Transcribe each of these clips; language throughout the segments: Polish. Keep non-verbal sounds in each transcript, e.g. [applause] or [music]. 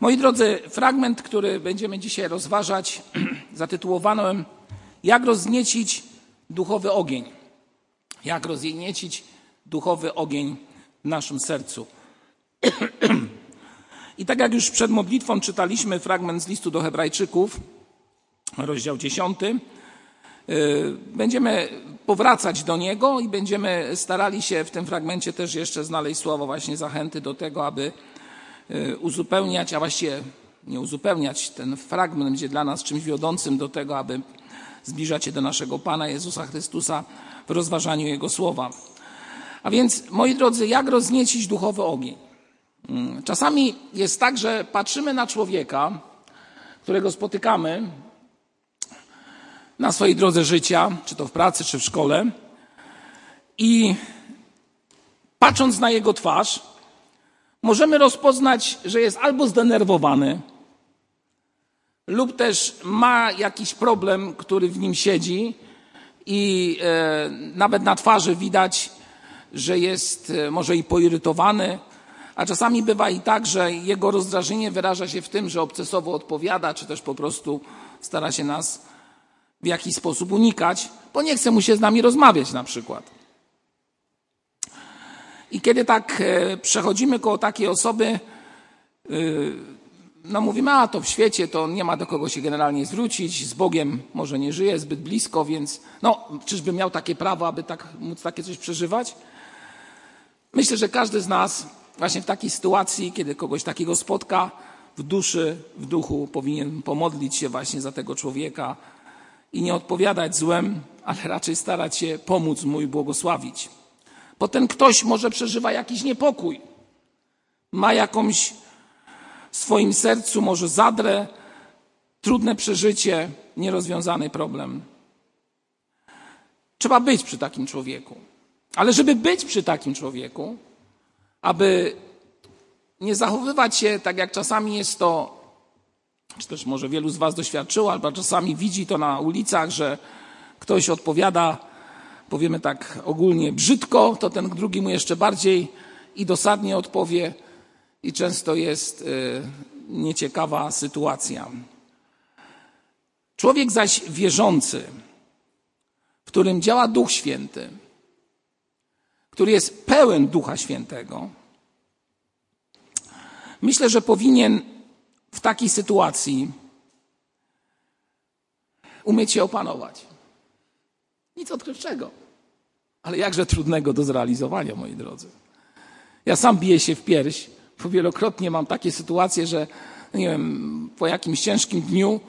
Moi drodzy, fragment, który będziemy dzisiaj rozważać, [clears throat] zatytułowałem Jak rozniecić duchowy ogień. Jak rozniecić duchowy ogień w naszym sercu. [clears throat] I tak jak już przed modlitwą czytaliśmy fragment z listu do Hebrajczyków, rozdział 10, y, będziemy powracać do niego i będziemy starali się w tym fragmencie też jeszcze znaleźć słowo właśnie zachęty do tego, aby uzupełniać, a właściwie nie uzupełniać, ten fragment będzie dla nas czymś wiodącym do tego, aby zbliżać się do naszego Pana Jezusa Chrystusa w rozważaniu Jego słowa. A więc, moi drodzy, jak rozniecić duchowy ogień? Mm, czasami jest tak, że patrzymy na człowieka, którego spotykamy na swojej drodze życia, czy to w pracy, czy w szkole, i patrząc na jego twarz, możemy rozpoznać, że jest albo zdenerwowany, lub też ma jakiś problem, który w nim siedzi, i e, nawet na twarzy widać, że jest e, może i poirytowany, a czasami bywa i tak, że jego rozdrażnienie wyraża się w tym, że obcesowo odpowiada, czy też po prostu stara się nas w jakiś sposób unikać, bo nie chce mu się z nami rozmawiać na przykład. I kiedy tak e, przechodzimy koło takiej osoby, e, no mówimy, a to w świecie to nie ma do kogo się generalnie zwrócić, z Bogiem może nie żyje zbyt blisko, więc no, czyżby miał takie prawo, aby tak, móc takie coś przeżywać? Myślę, że każdy z nas właśnie w takiej sytuacji, kiedy kogoś takiego spotka, w duszy, w duchu powinien pomodlić się właśnie za tego człowieka i nie odpowiadać złem, ale raczej starać się pomóc mu i błogosławić. Bo ten ktoś może przeżywa jakiś niepokój, ma jakąś w swoim sercu, może zadrę, trudne przeżycie, nierozwiązany problem. Trzeba być przy takim człowieku. Ale żeby być przy takim człowieku, aby nie zachowywać się tak, jak czasami jest to, czy też może wielu z Was doświadczyło, albo czasami widzi to na ulicach, że ktoś odpowiada, powiemy tak ogólnie, brzydko, to ten drugi mu jeszcze bardziej i dosadnie odpowie, i często jest y, nieciekawa sytuacja. Człowiek zaś wierzący, w którym działa Duch Święty, który jest pełen Ducha Świętego, myślę, że powinien w takiej sytuacji umieć się opanować. Nic odkrywczego, ale jakże trudnego do zrealizowania, moi drodzy. Ja sam biję się w pierś, bo wielokrotnie mam takie sytuacje, że nie wiem, po jakimś ciężkim dniu,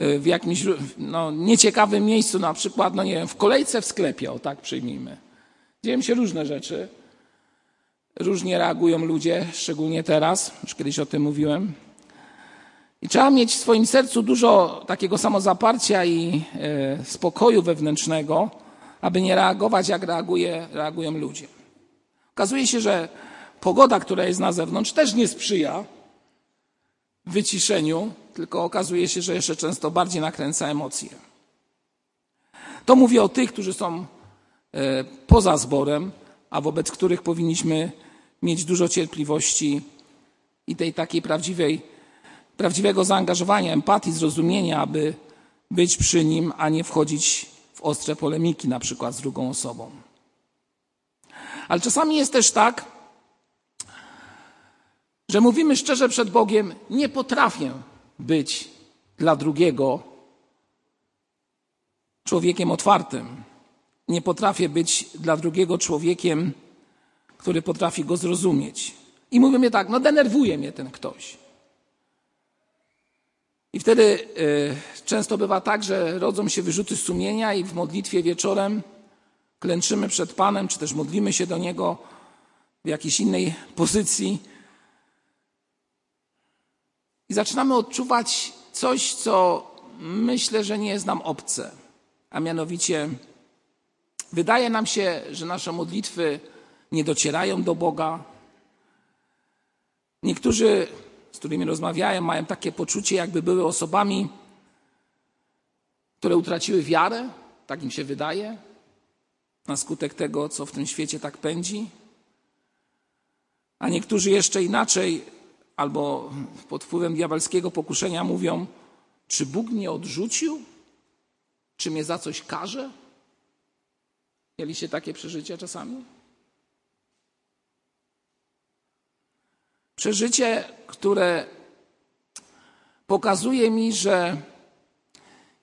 y, w jakimś no, nieciekawym miejscu, na przykład, no nie wiem, w kolejce w sklepie, o tak przyjmijmy. Dzieją się różne rzeczy. Różnie reagują ludzie, szczególnie teraz, już kiedyś o tym mówiłem. I trzeba mieć w swoim sercu dużo takiego samozaparcia i e, spokoju wewnętrznego, aby nie reagować, jak reaguje, reagują ludzie. Okazuje się, że pogoda, która jest na zewnątrz, też nie sprzyja wyciszeniu, tylko okazuje się, że jeszcze często bardziej nakręca emocje. To mówię o tych, którzy są E, poza zborem, a wobec których powinniśmy mieć dużo cierpliwości i tej takiej prawdziwej, prawdziwego zaangażowania, empatii, zrozumienia, aby być przy nim, a nie wchodzić w ostre polemiki, na przykład z drugą osobą. Ale czasami jest też tak, że mówimy szczerze przed Bogiem, nie potrafię być dla drugiego człowiekiem otwartym. Nie potrafię być dla drugiego człowiekiem, który potrafi go zrozumieć. I mówimy tak, no denerwuje mnie ten ktoś. I wtedy y, często bywa tak, że rodzą się wyrzuty sumienia i w modlitwie wieczorem klęczymy przed Panem, czy też modlimy się do Niego w jakiejś innej pozycji i zaczynamy odczuwać coś, co myślę, że nie jest nam obce, a mianowicie Wydaje nam się, że nasze modlitwy nie docierają do Boga. Niektórzy, z którymi rozmawiałem, mają takie poczucie, jakby były osobami, które utraciły wiarę, tak im się wydaje, na skutek tego, co w tym świecie tak pędzi. A niektórzy jeszcze inaczej albo pod wpływem diabelskiego pokuszenia mówią, czy Bóg mnie odrzucił? Czy mnie za coś karze? Mieliście takie przeżycia czasami? Przeżycie, które pokazuje mi, że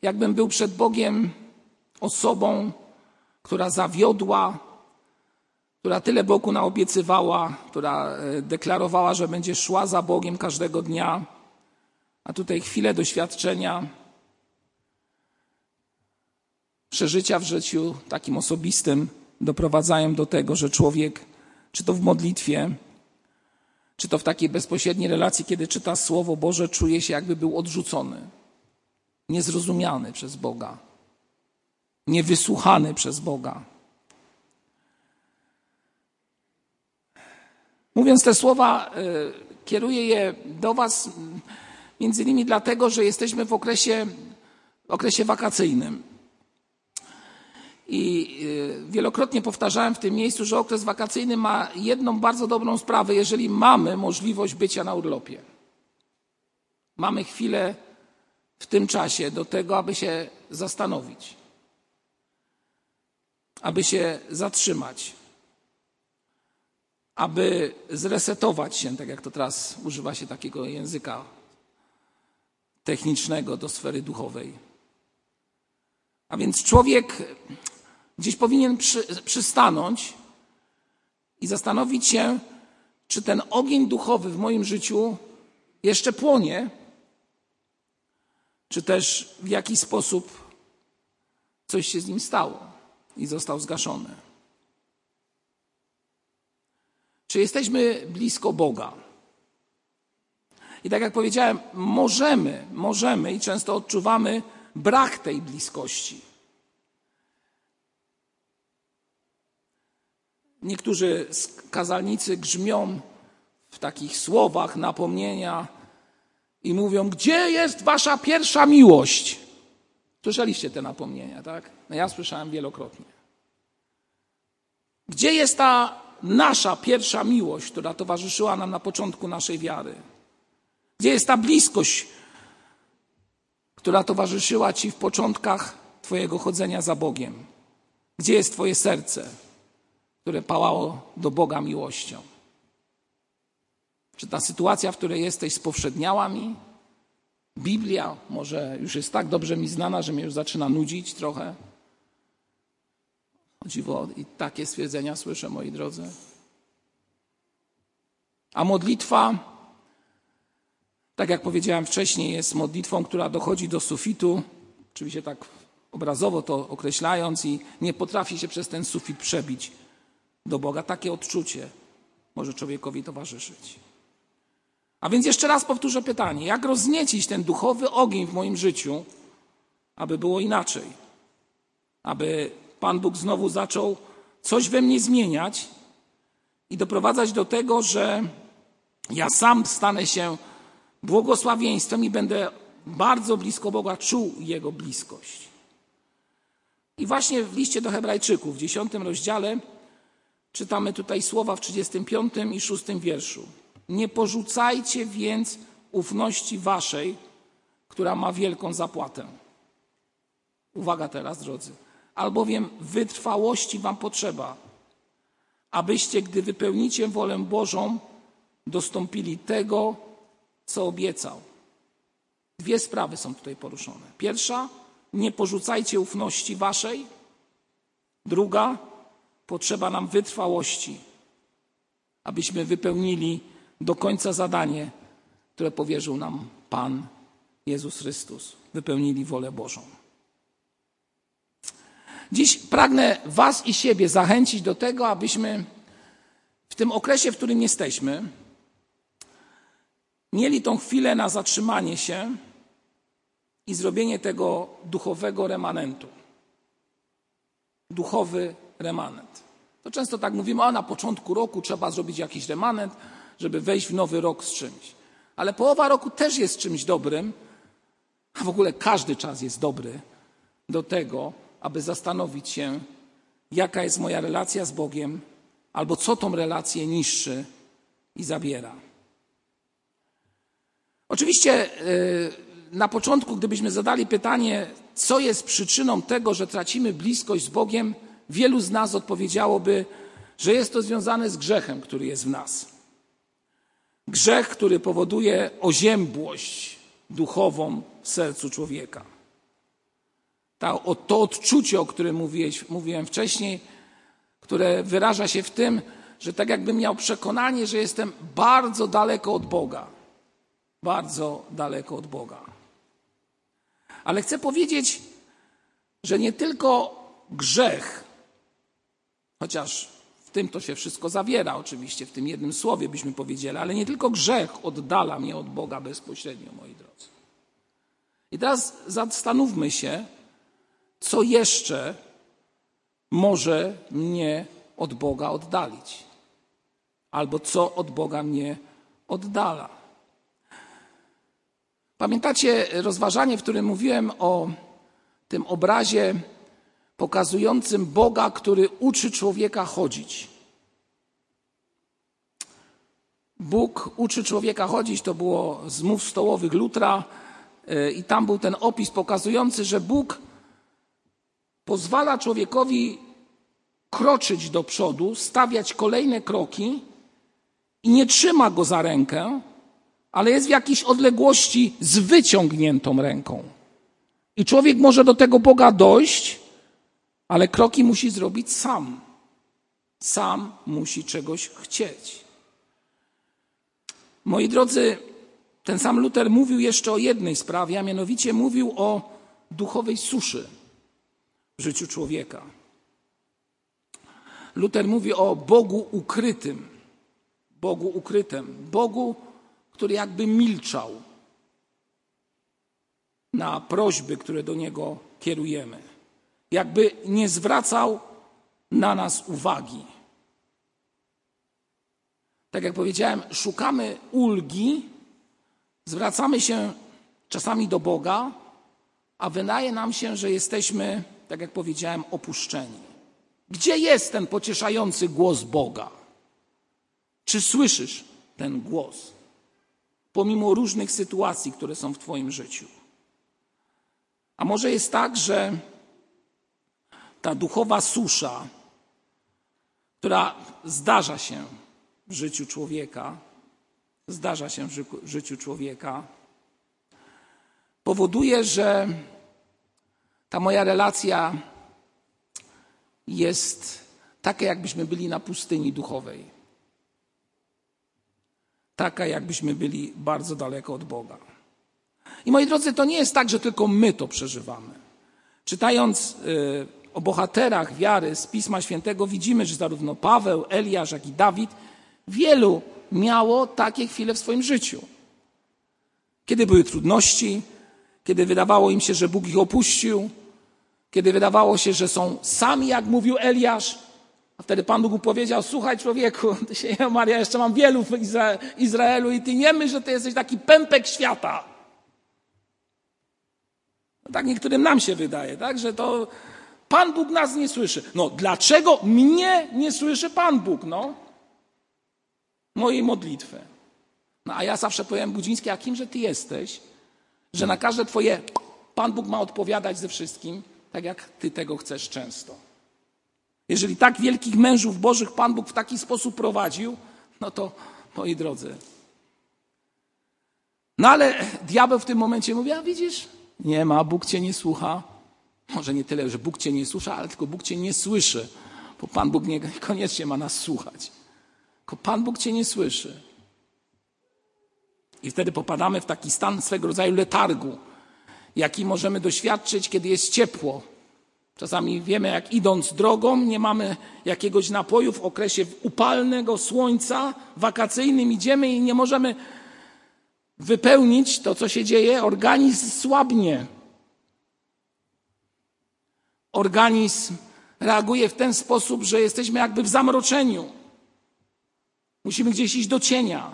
jakbym był przed Bogiem osobą, która zawiodła, która tyle Bogu naobiecywała, która e, deklarowała, że będzie szła za Bogiem każdego dnia, a tutaj chwilę doświadczenia, przeżycia w życiu takim osobistym doprowadzają do tego, że człowiek, czy to w modlitwie, czy to w takiej bezpośredniej relacji, kiedy czyta Słowo Boże, czuje się jakby był odrzucony, niezrozumiany przez Boga, niewysłuchany przez Boga. Mówiąc te słowa, e, kieruję je do Was między innymi dlatego, że jesteśmy w okresie, okresie wakacyjnym. I y, wielokrotnie powtarzałem w tym miejscu, że okres wakacyjny ma jedną bardzo dobrą sprawę, jeżeli mamy możliwość bycia na urlopie. Mamy chwilę w tym czasie do tego, aby się zastanowić, aby się zatrzymać, aby zresetować się, tak jak to teraz używa się takiego języka technicznego do sfery duchowej. A więc człowiek Gdzieś powinien przy, przystanąć i zastanowić się, czy ten ogień duchowy w moim życiu jeszcze płonie, czy też w jakiś sposób coś się z nim stało i został zgaszony. Czy jesteśmy blisko Boga? I tak jak powiedziałem, możemy, możemy i często odczuwamy brak tej bliskości. Niektórzy kazalnicy grzmią w takich słowach napomnienia i mówią: Gdzie jest wasza pierwsza miłość? Słyszeliście te napomnienia, tak? No ja słyszałem wielokrotnie. Gdzie jest ta nasza pierwsza miłość, która towarzyszyła nam na początku naszej wiary? Gdzie jest ta bliskość, która towarzyszyła Ci w początkach Twojego chodzenia za Bogiem? Gdzie jest Twoje serce? Które pałało do Boga miłością? Czy ta sytuacja, w której jesteś, spowszedniała mi? Biblia może już jest tak dobrze mi znana, że mnie już zaczyna nudzić trochę. O dziwo, i takie stwierdzenia słyszę, moi drodzy. A modlitwa, tak jak powiedziałem wcześniej, jest modlitwą, która dochodzi do sufitu, oczywiście tak obrazowo to określając, i nie potrafi się przez ten sufit przebić do Boga. Takie odczucie może człowiekowi towarzyszyć. A więc jeszcze raz powtórzę pytanie: jak rozniecić ten duchowy ogień w moim życiu, aby było inaczej? Aby Pan Bóg znowu zaczął coś we mnie zmieniać i doprowadzać do tego, że ja sam stanę się błogosławieństwem i będę bardzo blisko Boga czuł Jego bliskość. I właśnie w liście do Hebrajczyków, w dziesiątym rozdziale, Czytamy tutaj słowa w 35 i 6 wierszu. Nie porzucajcie więc ufności waszej, która ma wielką zapłatę. Uwaga teraz, drodzy. Albowiem wytrwałości wam potrzeba, abyście, gdy wypełnicie wolę Bożą, dostąpili tego, co obiecał. Dwie sprawy są tutaj poruszone. Pierwsza, nie porzucajcie ufności waszej. Druga, potrzeba nam wytrwałości, abyśmy wypełnili do końca zadanie, które powierzył nam Pan Jezus Chrystus. Wypełnili wolę Bożą. Dziś pragnę Was i siebie zachęcić do tego, abyśmy w tym okresie, w którym jesteśmy, mieli tą chwilę na zatrzymanie się i zrobienie tego duchowego remanentu. Duchowy remanent. To często tak mówimy, a na początku roku trzeba zrobić jakiś remanent, żeby wejść w nowy rok z czymś. Ale połowa roku też jest czymś dobrym, a w ogóle każdy czas jest dobry do tego, aby zastanowić się, jaka jest moja relacja z Bogiem, albo co tą relację niszczy i zabiera. Oczywiście y, na początku, gdybyśmy zadali pytanie, co jest przyczyną tego, że tracimy bliskość z Bogiem, wielu z nas odpowiedziałoby, że jest to związane z grzechem, który jest w nas. Grzech, który powoduje oziębłość duchową w sercu człowieka. To, to odczucie, o którym mówiłeś, mówiłem wcześniej, które wyraża się w tym, że tak jakbym miał przekonanie, że jestem bardzo daleko od Boga. Bardzo daleko od Boga. Ale chcę powiedzieć, że nie tylko grzech, chociaż w tym to się wszystko zawiera, oczywiście, w tym jednym słowie byśmy powiedzieli, ale nie tylko grzech oddala mnie od Boga bezpośrednio, moi drodzy. I teraz zastanówmy się, co jeszcze może mnie od Boga oddalić, albo co od Boga mnie oddala. Pamiętacie rozważanie, w którym mówiłem o tym obrazie pokazującym Boga, który uczy człowieka chodzić. Bóg uczy człowieka chodzić, to było z mów stołowych Lutra, y, i tam był ten opis pokazujący, że Bóg pozwala człowiekowi kroczyć do przodu, stawiać kolejne kroki i nie trzyma go za rękę, ale jest w jakiejś odległości z wyciągniętą ręką. I człowiek może do tego Boga dojść, ale kroki musi zrobić sam. Sam musi czegoś chcieć. Moi drodzy, ten sam Luter mówił jeszcze o jednej sprawie, a mianowicie mówił o duchowej suszy w życiu człowieka. Luter mówi o Bogu ukrytym. Bogu ukrytym. Bogu, który jakby milczał na prośby, które do niego kierujemy. Jakby nie zwracał na nas uwagi. Tak jak powiedziałem, szukamy ulgi, zwracamy się czasami do Boga, a wydaje nam się, że jesteśmy, tak jak powiedziałem, opuszczeni. Gdzie jest ten pocieszający głos Boga? Czy słyszysz ten głos? Pomimo różnych sytuacji, które są w Twoim życiu. A może jest tak, że ta duchowa susza, która zdarza się w życiu człowieka, zdarza się w życiu człowieka, powoduje, że ta moja relacja jest taka, jakbyśmy byli na pustyni duchowej. Taka, jakbyśmy byli bardzo daleko od Boga. I moi drodzy, to nie jest tak, że tylko my to przeżywamy. Czytając y, o bohaterach wiary z Pisma Świętego, widzimy, że zarówno Paweł, Eliasz, jak i Dawid, wielu miało takie chwile w swoim życiu. Kiedy były trudności, kiedy wydawało im się, że Bóg ich opuścił, kiedy wydawało się, że są sami, jak mówił Eliasz, a wtedy Pan Bóg powiedział, słuchaj człowieku, [laughs] ty się, Maria, jeszcze mam wielu w Izraelu i ty nie myśl, że ty jesteś taki pępek świata. No tak niektórym nam się wydaje, tak, że to Pan Bóg nas nie słyszy. No dlaczego mnie nie słyszy Pan Bóg, no? Mojej modlitwy. No a ja zawsze powiem Budziński, a kimże ty jesteś, że na każde twoje Pan Bóg ma odpowiadać ze wszystkim, tak jak ty tego chcesz często. Jeżeli tak wielkich mężów Bożych Pan Bóg w taki sposób prowadził, no to moi drodzy. No ale diabeł w tym momencie mówi, a widzisz, nie ma, Bóg cię nie słucha. Może nie tyle, że Bóg cię nie słucha, ale tylko Bóg cię nie słyszy, bo Pan Bóg [laughs] niekoniecznie ma nas słuchać. Tylko Pan Bóg cię nie słyszy. I wtedy popadamy w taki stan swego rodzaju letargu, jaki możemy doświadczyć, kiedy jest ciepło. Czasami wiemy, jak idąc drogą, nie mamy jakiegoś napoju w okresie upalnego słońca wakacyjnym, idziemy i nie możemy wypełnić to, co się dzieje, organizm słabnie. Organizm reaguje w ten sposób, że jesteśmy jakby w zamroczeniu. Musimy gdzieś iść do cienia.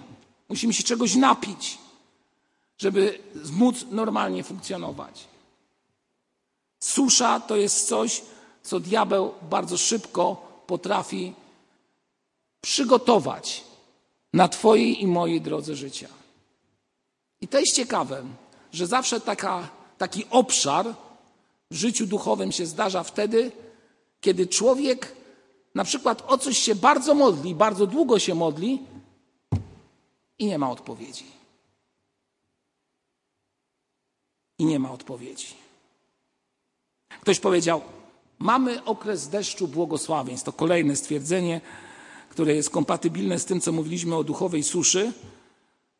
Musimy się czegoś napić, żeby móc normalnie funkcjonować. Susza to jest coś, co diabeł bardzo szybko potrafi przygotować na Twojej i mojej drodze życia. I to jest ciekawe, że zawsze taka, taki obszar w życiu duchowym się zdarza wtedy, kiedy człowiek na przykład o coś się bardzo modli, bardzo długo się modli i nie ma odpowiedzi. I nie ma odpowiedzi. Ktoś powiedział, mamy okres deszczu błogosławieństw. To kolejne stwierdzenie, które jest kompatybilne z tym, co mówiliśmy o duchowej suszy.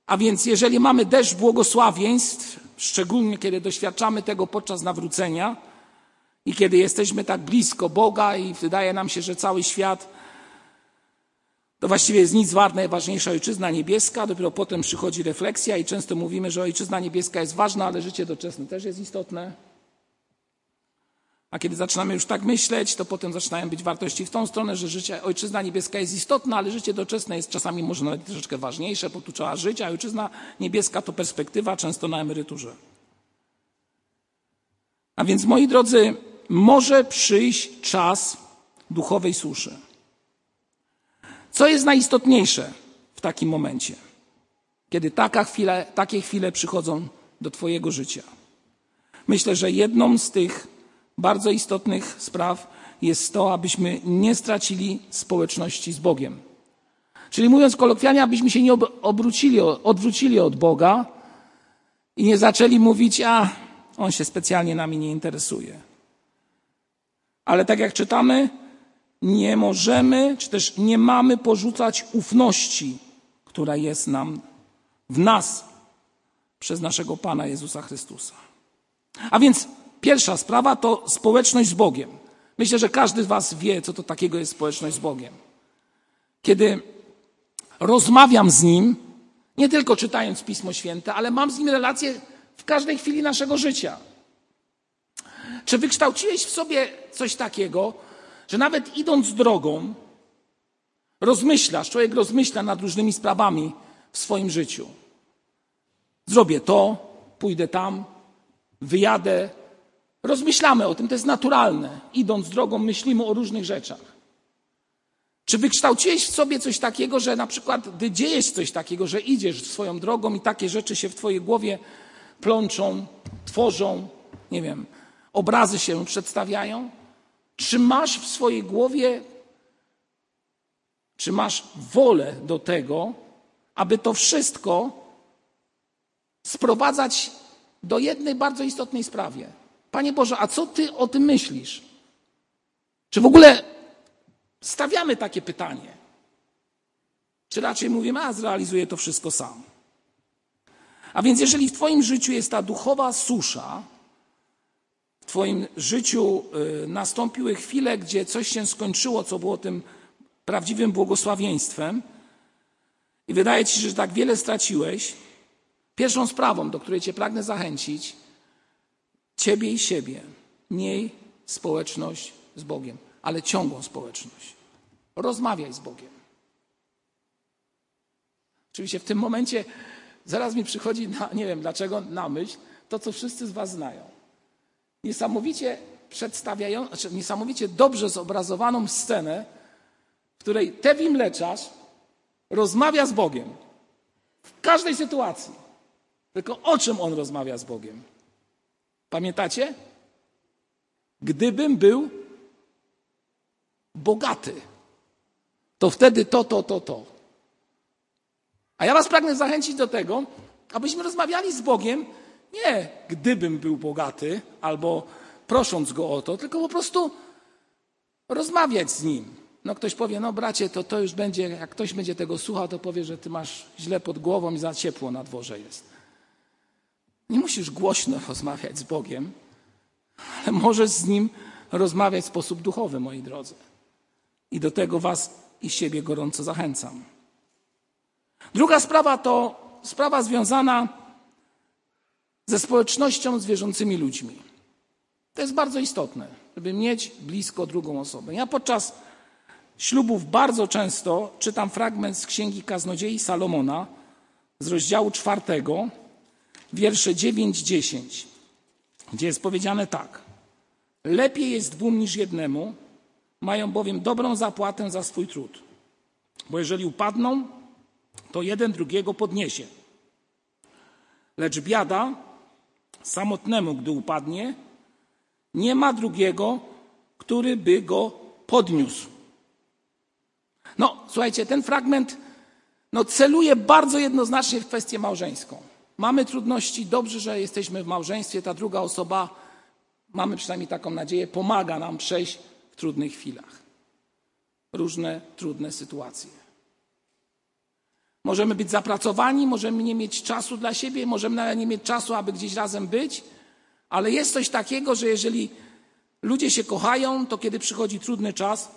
A więc jeżeli mamy deszcz błogosławieństw, szczególnie kiedy doświadczamy tego podczas nawrócenia i kiedy jesteśmy tak blisko Boga i wydaje nam się, że cały świat to właściwie jest nic wart, najważniejsza ojczyzna niebieska, dopiero potem przychodzi refleksja i często mówimy, że ojczyzna niebieska jest ważna, ale życie doczesne też jest istotne. A kiedy zaczynamy już tak myśleć, to potem zaczynają być wartości w tą stronę, że życie, ojczyzna niebieska jest istotna, ale życie doczesne jest czasami może nawet troszeczkę ważniejsze, bo tu trzeba żyć, a ojczyzna niebieska to perspektywa, często na emeryturze. A więc, moi drodzy, może przyjść czas duchowej suszy. Co jest najistotniejsze w takim momencie, kiedy taka chwile, takie chwile przychodzą do Twojego życia? Myślę, że jedną z tych bardzo istotnych spraw jest to, abyśmy nie stracili społeczności z Bogiem. Czyli mówiąc kolokwialnie, abyśmy się nie obrócili, odwrócili od Boga i nie zaczęli mówić, a on się specjalnie nami nie interesuje. Ale tak jak czytamy, nie możemy, czy też nie mamy porzucać ufności, która jest nam w nas przez naszego Pana Jezusa Chrystusa. A więc Pierwsza sprawa to społeczność z Bogiem. Myślę, że każdy z Was wie, co to takiego jest społeczność z Bogiem. Kiedy rozmawiam z Nim, nie tylko czytając Pismo Święte, ale mam z Nim relację w każdej chwili naszego życia. Czy wykształciłeś w sobie coś takiego, że nawet idąc drogą, rozmyślasz, człowiek rozmyśla nad różnymi sprawami w swoim życiu. Zrobię to, pójdę tam, wyjadę, Rozmyślamy o tym, to jest naturalne. Idąc drogą, myślimy o różnych rzeczach. Czy wykształciłeś w sobie coś takiego, że na przykład, gdy dziejesz coś takiego, że idziesz swoją drogą i takie rzeczy się w Twojej głowie plączą, tworzą, nie wiem, obrazy się przedstawiają? Czy masz w swojej głowie, czy masz wolę do tego, aby to wszystko sprowadzać do jednej bardzo istotnej sprawie? Panie Boże, a co Ty o tym myślisz? Czy w ogóle stawiamy takie pytanie? Czy raczej mówimy, a zrealizuję to wszystko sam? A więc, jeżeli w Twoim życiu jest ta duchowa susza, w Twoim życiu y, nastąpiły chwile, gdzie coś się skończyło, co było tym prawdziwym błogosławieństwem, i wydaje Ci się, że tak wiele straciłeś, pierwszą sprawą, do której Cię pragnę zachęcić, Ciebie i siebie. Miej społeczność z Bogiem, ale ciągłą społeczność. Rozmawiaj z Bogiem. Oczywiście w tym momencie zaraz mi przychodzi, na, nie wiem dlaczego, na myśl to, co wszyscy z Was znają. Niesamowicie przedstawiają, znaczy niesamowicie dobrze zobrazowaną scenę, w której Tewi Mleczarz rozmawia z Bogiem. W każdej sytuacji. Tylko o czym on rozmawia z Bogiem? Pamiętacie? Gdybym był bogaty, to wtedy to, to, to, to. A ja Was pragnę zachęcić do tego, abyśmy rozmawiali z Bogiem nie gdybym był bogaty albo prosząc Go o to, tylko po prostu rozmawiać z Nim. No ktoś powie, no bracie, to to już będzie, jak ktoś będzie tego słuchał, to powie, że ty masz źle pod głową i za ciepło na dworze jest. Nie musisz głośno rozmawiać z Bogiem, ale możesz z Nim rozmawiać w sposób duchowy, moi drodzy. I do tego Was i siebie gorąco zachęcam. Druga sprawa to sprawa związana ze społecznością z wierzącymi ludźmi. To jest bardzo istotne, żeby mieć blisko drugą osobę. Ja podczas ślubów bardzo często czytam fragment z Księgi Kaznodziei Salomona z rozdziału czwartego, wiersze 9-10, gdzie jest powiedziane tak. Lepiej jest dwóm niż jednemu, mają bowiem dobrą zapłatę za swój trud. Bo jeżeli upadną, to jeden drugiego podniesie. Lecz biada samotnemu, gdy upadnie, nie ma drugiego, który by go podniósł. No, słuchajcie, ten fragment no, celuje bardzo jednoznacznie w kwestię małżeńską. Mamy trudności, dobrze, że jesteśmy w małżeństwie, ta druga osoba, mamy przynajmniej taką nadzieję, pomaga nam przejść w trudnych chwilach. Różne trudne sytuacje. Możemy być zapracowani, możemy nie mieć czasu dla siebie, możemy nawet nie mieć czasu, aby gdzieś razem być, ale jest coś takiego, że jeżeli ludzie się kochają, to kiedy przychodzi trudny czas,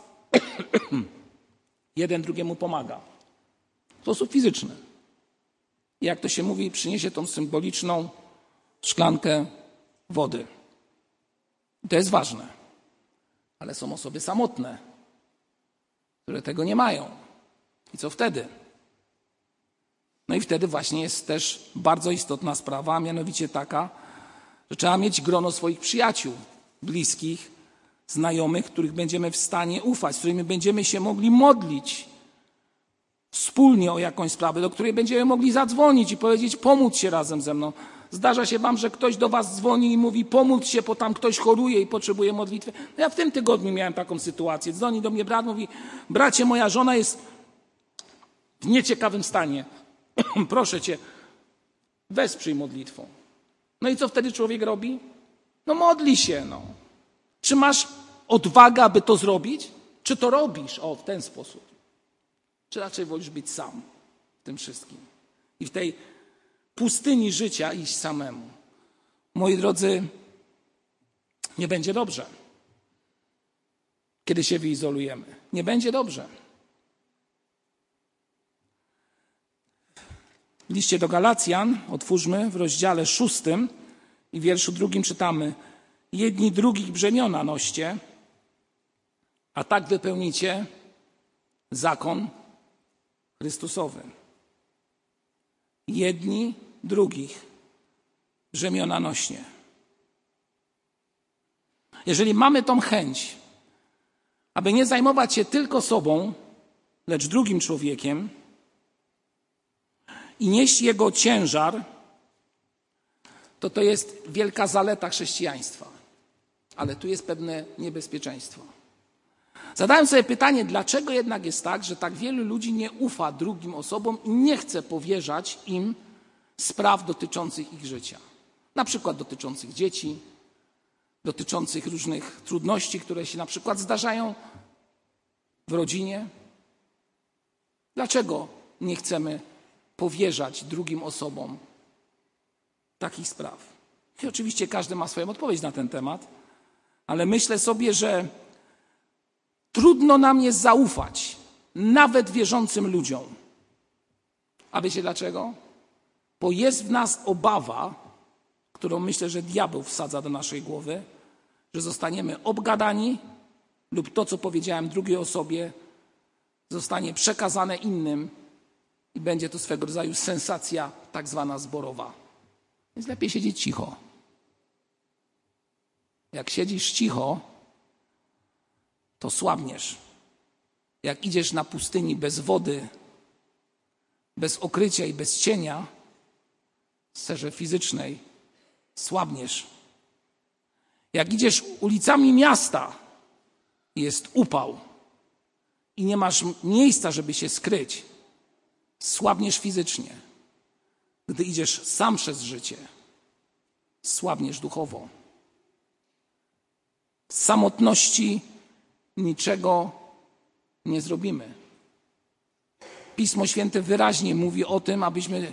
[coughs] jeden drugiemu pomaga. W sposób fizyczny. Jak to się mówi, przyniesie tą symboliczną szklankę wody. I to jest ważne. Ale są osoby samotne, które tego nie mają. I co wtedy? No i wtedy właśnie jest też bardzo istotna sprawa, a mianowicie taka, że trzeba mieć grono swoich przyjaciół, bliskich, znajomych, których będziemy w stanie ufać, z którymi będziemy się mogli modlić wspólnie o jakąś sprawę, do której będziemy mogli zadzwonić i powiedzieć, pomóc się razem ze mną. Zdarza się wam, że ktoś do was dzwoni i mówi, pomóc się, bo tam ktoś choruje i potrzebuje modlitwy. No ja w tym tygodniu miałem taką sytuację. Dzwoni do mnie brat, mówi, bracie, moja żona jest w nieciekawym stanie. [clears throat] Proszę cię, wesprzyj modlitwą. No i co wtedy człowiek robi? No modli się, no. Czy masz odwagę, aby to zrobić? Czy to robisz? O, w ten sposób. Czy raczej wolisz być sam w tym wszystkim? I w tej pustyni życia iść samemu. Moi drodzy, nie będzie dobrze, kiedy się wyizolujemy. Nie będzie dobrze. W liście do Galacjan, otwórzmy w rozdziale szóstym i wierszu drugim czytamy: Jedni drugich brzemiona noście, a tak wypełnicie zakon Chrystusowy. Jedni drugich brzemiona nośnie. Jeżeli mamy tą chęć, aby nie zajmować się tylko sobą, lecz drugim człowiekiem i nieść jego ciężar, to to jest wielka zaleta chrześcijaństwa. Ale tu jest pewne niebezpieczeństwo. Zadałem sobie pytanie, dlaczego jednak jest tak, że tak wielu ludzi nie ufa drugim osobom i nie chce powierzać im spraw dotyczących ich życia. Na przykład dotyczących dzieci, dotyczących różnych trudności, które się na przykład zdarzają w rodzinie. Dlaczego nie chcemy powierzać drugim osobom takich spraw? I oczywiście każdy ma swoją odpowiedź na ten temat, ale myślę sobie, że Trudno nam jest zaufać, nawet wierzącym ludziom. A wiecie dlaczego? Bo jest w nas obawa, którą myślę, że diabeł wsadza do naszej głowy, że zostaniemy obgadani lub to, co powiedziałem drugiej osobie, zostanie przekazane innym i będzie to swego rodzaju sensacja tak zwana zborowa. Więc lepiej siedzieć cicho. Jak siedzisz cicho, to słabniesz. Jak idziesz na pustyni bez wody, bez okrycia i bez cienia, w sferze fizycznej, słabniesz. Jak idziesz ulicami miasta, jest upał i nie masz miejsca, żeby się skryć, słabniesz fizycznie. Gdy idziesz sam przez życie, słabniesz duchowo. W samotności niczego nie zrobimy. Pismo Święte wyraźnie mówi o tym, abyśmy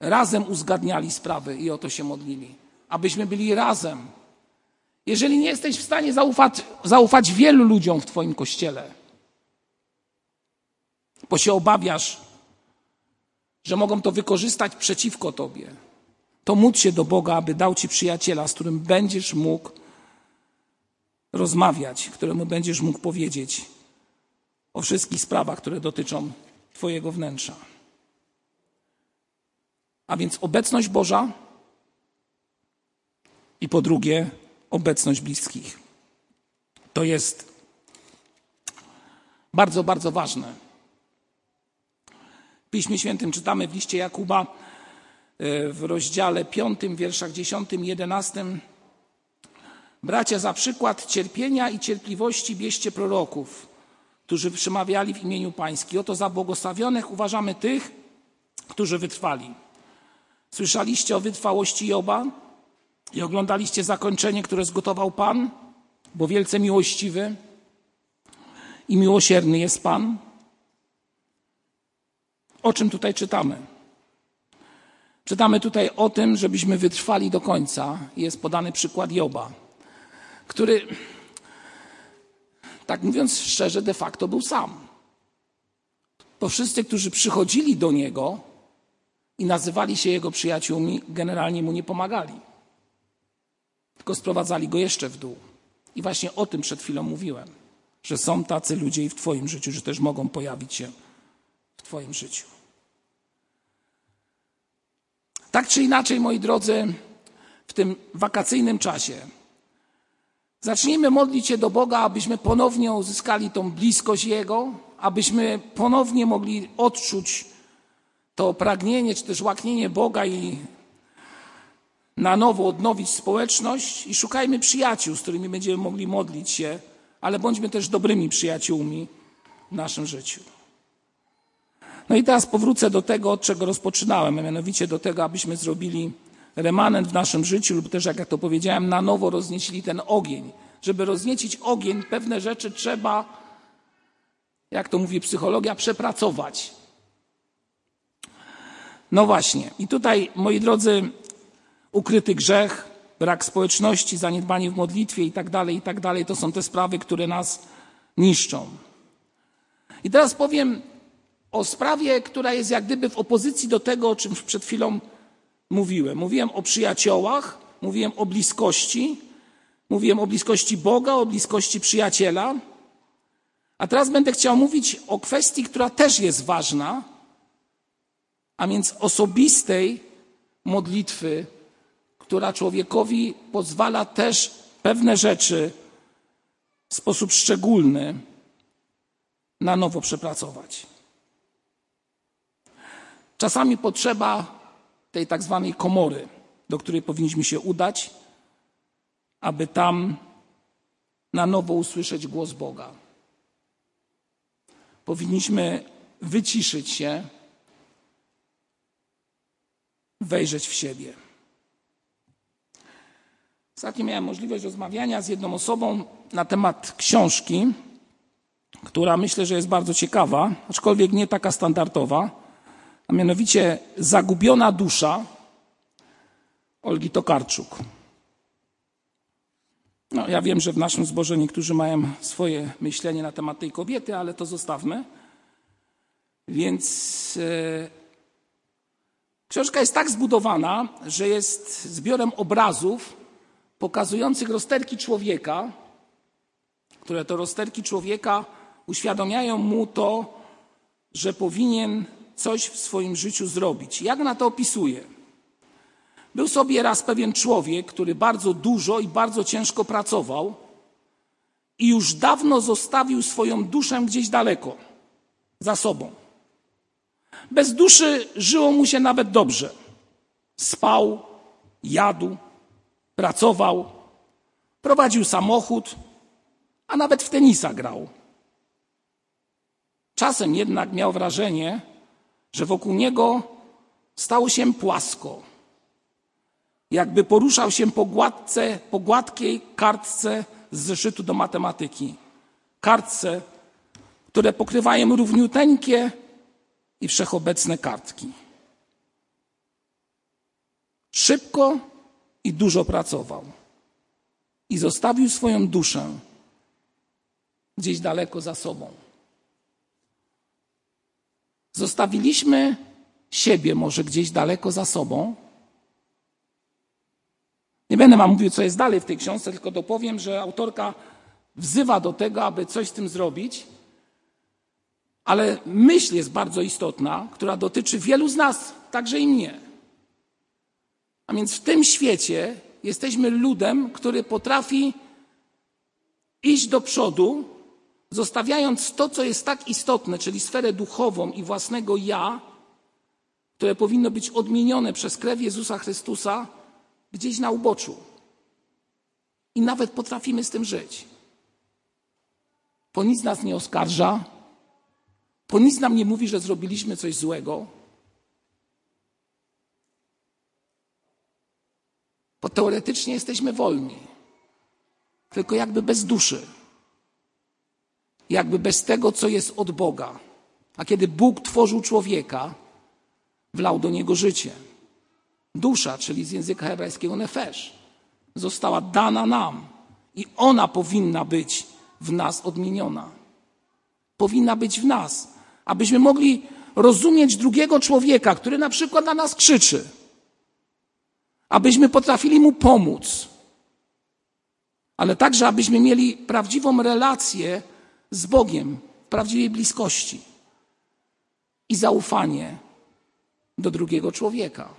razem uzgadniali sprawy i o to się modlili. Abyśmy byli razem. Jeżeli nie jesteś w stanie zaufać, zaufać wielu ludziom w Twoim kościele, bo się obawiasz, że mogą to wykorzystać przeciwko Tobie, to módl się do Boga, aby dał Ci przyjaciela, z którym będziesz mógł rozmawiać, któremu będziesz mógł powiedzieć o wszystkich sprawach, które dotyczą Twojego wnętrza. A więc obecność Boża i po drugie obecność bliskich. To jest bardzo, bardzo ważne. W Piśmie Świętym czytamy w liście Jakuba, w rozdziale 5, wierszach 10 i 11. Bracia, za przykład cierpienia i cierpliwości bierzcie proroków, którzy przemawiali w imieniu Pańskim. Oto za błogosławionych uważamy tych, którzy wytrwali. Słyszeliście o wytrwałości Joba i oglądaliście zakończenie, które zgotował Pan, bo wielce miłościwy i miłosierny jest Pan. O czym tutaj czytamy? Czytamy tutaj o tym, żebyśmy wytrwali do końca. Jest podany przykład Joba, który, tak mówiąc szczerze, de facto był sam. Bo wszyscy, którzy przychodzili do niego i nazywali się jego przyjaciółmi, generalnie mu nie pomagali. Tylko sprowadzali go jeszcze w dół. I właśnie o tym przed chwilą mówiłem, że są tacy ludzie i w Twoim życiu, że też mogą pojawić się w Twoim życiu. Tak czy inaczej, moi drodzy, w tym wakacyjnym czasie zacznijmy modlić się do Boga, abyśmy ponownie uzyskali tą bliskość Jego, abyśmy ponownie mogli odczuć to pragnienie, czy też łaknienie Boga i na nowo odnowić społeczność i szukajmy przyjaciół, z którymi będziemy mogli modlić się, ale bądźmy też dobrymi przyjaciółmi w naszym życiu. No i teraz powrócę do tego, od czego rozpoczynałem, a mianowicie do tego, abyśmy zrobili remanent w naszym życiu, lub też, jak ja to powiedziałem, na nowo roznieśli ten ogień. Żeby rozniecić ogień, pewne rzeczy trzeba, jak to mówi psychologia, przepracować. No właśnie. I tutaj, moi drodzy, ukryty grzech, brak społeczności, zaniedbanie w modlitwie i tak dalej, i tak dalej, to są te sprawy, które nas niszczą. I teraz powiem o sprawie, która jest jak gdyby w opozycji do tego, o czym przed chwilą mówiłem. Mówiłem o przyjaciołach, mówiłem o bliskości, mówiłem o bliskości Boga, o bliskości przyjaciela. A teraz będę chciał mówić o kwestii, która też jest ważna, a więc osobistej modlitwy, która człowiekowi pozwala też pewne rzeczy w sposób szczególny na nowo przepracować. Czasami potrzeba tej tak zwanej komory, do której powinniśmy się udać, aby tam na nowo usłyszeć głos Boga. Powinniśmy wyciszyć się, wejrzeć w siebie. Ostatnio miałem możliwość rozmawiania z jedną osobą na temat książki, która myślę, że jest bardzo ciekawa, aczkolwiek nie taka standardowa a mianowicie Zagubiona dusza Olgi Tokarczuk. No, ja wiem, że w naszym zborze niektórzy mają swoje myślenie na temat tej kobiety, ale to zostawmy. Więc e, książka jest tak zbudowana, że jest zbiorem obrazów pokazujących rozterki człowieka, które to rozterki człowieka uświadamiają mu to, że powinien coś w swoim życiu zrobić. Jak na to opisuje? Był sobie raz pewien człowiek, który bardzo dużo i bardzo ciężko pracował i już dawno zostawił swoją duszę gdzieś daleko, za sobą. Bez duszy żyło mu się nawet dobrze. Spał, jadł, pracował, prowadził samochód, a nawet w tenisa grał. Czasem jednak miał wrażenie, że wokół niego stało się płasko. Jakby poruszał się po, gładce, po gładkiej kartce z zeszytu do matematyki. Kartce, które pokrywają równiuteńkie i wszechobecne kartki. Szybko i dużo pracował. I zostawił swoją duszę gdzieś daleko za sobą. Zostawiliśmy siebie może gdzieś daleko za sobą. Nie będę wam mówił, co jest dalej w tej książce, tylko dopowiem, że autorka wzywa do tego, aby coś z tym zrobić. Ale myśl jest bardzo istotna, która dotyczy wielu z nas, także i mnie. A więc w tym świecie jesteśmy ludem, który potrafi iść do przodu, zostawiając to, co jest tak istotne, czyli sferę duchową i własnego ja, które powinno być odmienione przez krew Jezusa Chrystusa, gdzieś na uboczu. I nawet potrafimy z tym żyć. Po nic nas nie oskarża, po nic nam nie mówi, że zrobiliśmy coś złego. Bo teoretycznie jesteśmy wolni, tylko jakby bez duszy, jakby bez tego, co jest od Boga. A kiedy Bóg tworzył człowieka, wlał do niego życie. Dusza, czyli z języka hebrajskiego nefesz, została dana nam i ona powinna być w nas odmieniona. Powinna być w nas, abyśmy mogli rozumieć drugiego człowieka, który na przykład na nas krzyczy, abyśmy potrafili mu pomóc, ale także abyśmy mieli prawdziwą relację z Bogiem, prawdziwej bliskości i zaufanie do drugiego człowieka.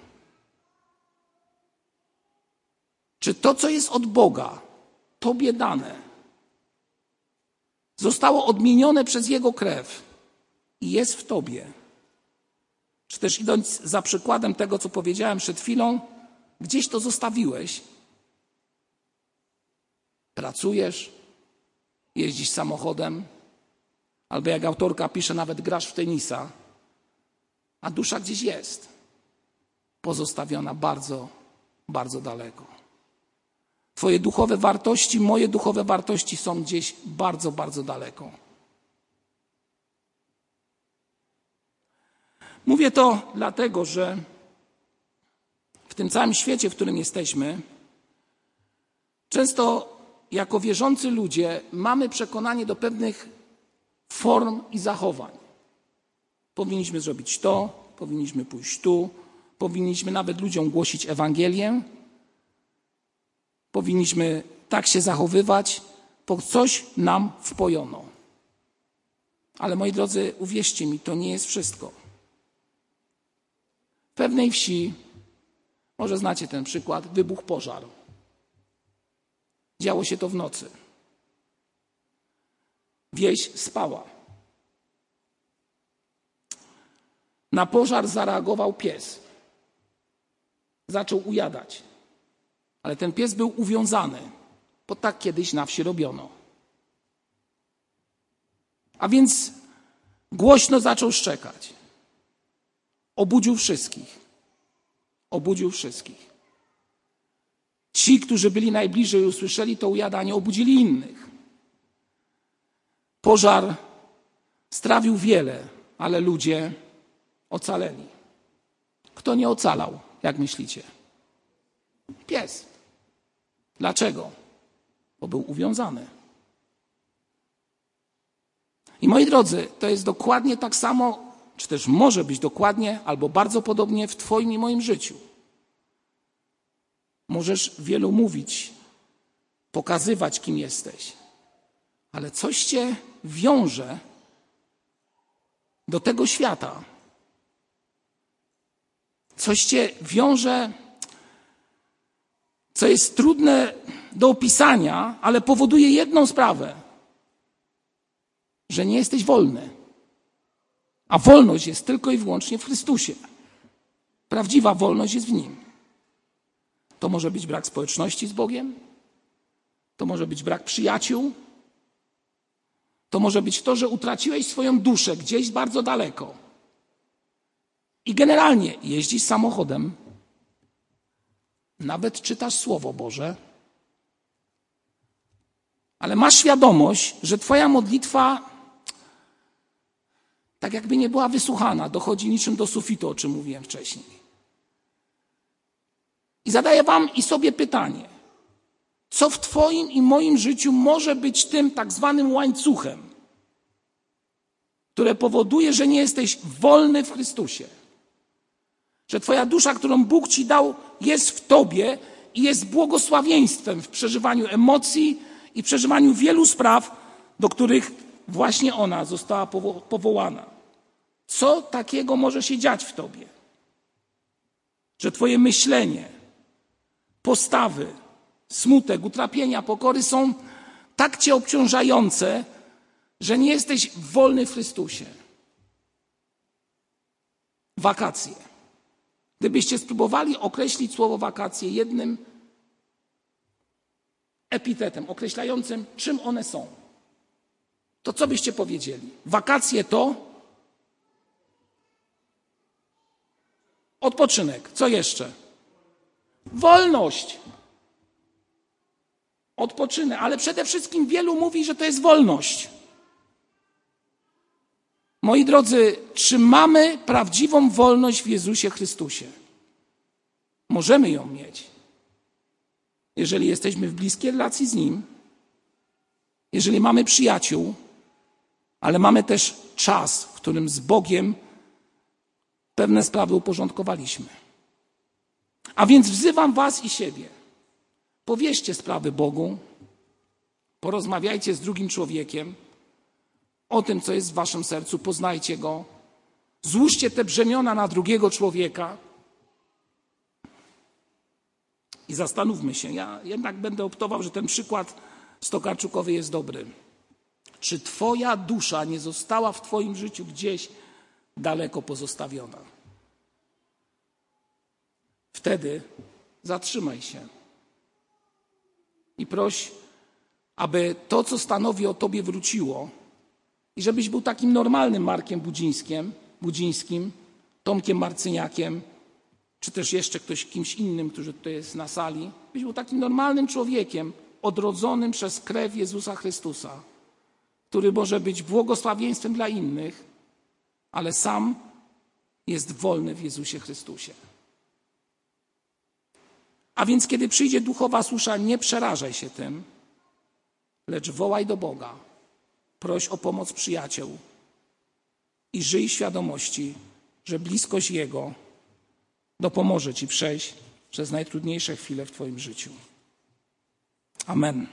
Czy to, co jest od Boga, Tobie dane, zostało odmienione przez Jego krew i jest w Tobie? Czy też idąc za przykładem tego, co powiedziałem przed chwilą, gdzieś to zostawiłeś? Pracujesz, jeździsz samochodem, albo jak autorka pisze, nawet grasz w tenisa, a dusza gdzieś jest, pozostawiona bardzo, bardzo daleko. Twoje duchowe wartości, moje duchowe wartości są gdzieś bardzo, bardzo daleko. Mówię to dlatego, że w tym całym świecie, w którym jesteśmy, często jako wierzący ludzie mamy przekonanie do pewnych form i zachowań. Powinniśmy zrobić to, powinniśmy pójść tu, powinniśmy nawet ludziom głosić Ewangelię, powinniśmy tak się zachowywać, bo coś nam wpojono. Ale moi drodzy, uwierzcie mi, to nie jest wszystko. W pewnej wsi, może znacie ten przykład, wybuch pożar. Działo się to w nocy. Wieś spała. Na pożar zareagował pies. Zaczął ujadać. Ale ten pies był uwiązany, bo tak kiedyś na wsi robiono. A więc głośno zaczął szczekać. Obudził wszystkich. Obudził wszystkich. Ci, którzy byli najbliżej, usłyszeli to ujadanie, obudzili innych. Pożar strawił wiele, ale ludzie ocaleli. Kto nie ocalał, jak myślicie? Pies. Dlaczego? Bo był uwiązany. I moi drodzy, to jest dokładnie tak samo, czy też może być dokładnie albo bardzo podobnie w Twoim i moim życiu. Możesz wielu mówić, pokazywać, kim jesteś, ale coś cię wiąże do tego świata. Coś cię wiąże, co jest trudne do opisania, ale powoduje jedną sprawę: że nie jesteś wolny. A wolność jest tylko i wyłącznie w Chrystusie. Prawdziwa wolność jest w Nim. To może być brak społeczności z Bogiem, to może być brak przyjaciół, to może być to, że utraciłeś swoją duszę gdzieś bardzo daleko. I generalnie jeździsz samochodem, nawet czytasz Słowo Boże, ale masz świadomość, że Twoja modlitwa tak jakby nie była wysłuchana, dochodzi niczym do sufitu, o czym mówiłem wcześniej. I zadaję Wam i sobie pytanie, co w Twoim i moim życiu może być tym tak zwanym łańcuchem, które powoduje, że nie jesteś wolny w Chrystusie. Że Twoja dusza, którą Bóg Ci dał, jest w Tobie i jest błogosławieństwem w przeżywaniu emocji i przeżywaniu wielu spraw, do których właśnie ona została powołana. Co takiego może się dziać w Tobie? Że Twoje myślenie, postawy, smutek, utrapienia, pokory są tak cię obciążające, że nie jesteś wolny w Chrystusie. Wakacje. Gdybyście spróbowali określić słowo wakacje jednym epitetem określającym, czym one są, to co byście powiedzieli? Wakacje to odpoczynek. Co jeszcze? Wolność. Odpoczynek, ale przede wszystkim wielu mówi, że to jest wolność. Moi drodzy, czy mamy prawdziwą wolność w Jezusie Chrystusie? Możemy ją mieć, jeżeli jesteśmy w bliskiej relacji z Nim, jeżeli mamy przyjaciół, ale mamy też czas, w którym z Bogiem pewne sprawy uporządkowaliśmy. A więc wzywam Was i siebie. Powierzcie sprawy Bogu, porozmawiajcie z drugim człowiekiem o tym, co jest w Waszym sercu, poznajcie go, złóżcie te brzemiona na drugiego człowieka i zastanówmy się. Ja jednak będę optował, że ten przykład Stokarczukowy jest dobry. Czy Twoja dusza nie została w Twoim życiu gdzieś daleko pozostawiona? Wtedy zatrzymaj się i proś, aby to, co stanowi o Tobie, wróciło i żebyś był takim normalnym Markiem Budzińskim, Budzińskim Tomkiem Marcyniakiem, czy też jeszcze ktoś kimś innym, który tutaj jest na sali, byś był takim normalnym człowiekiem, odrodzonym przez krew Jezusa Chrystusa, który może być błogosławieństwem dla innych, ale sam jest wolny w Jezusie Chrystusie. A więc, kiedy przyjdzie duchowa susza, nie przerażaj się tym, lecz wołaj do Boga, proś o pomoc przyjaciół i żyj świadomości, że bliskość Jego dopomoże Ci przejść przez najtrudniejsze chwile w Twoim życiu. Amen.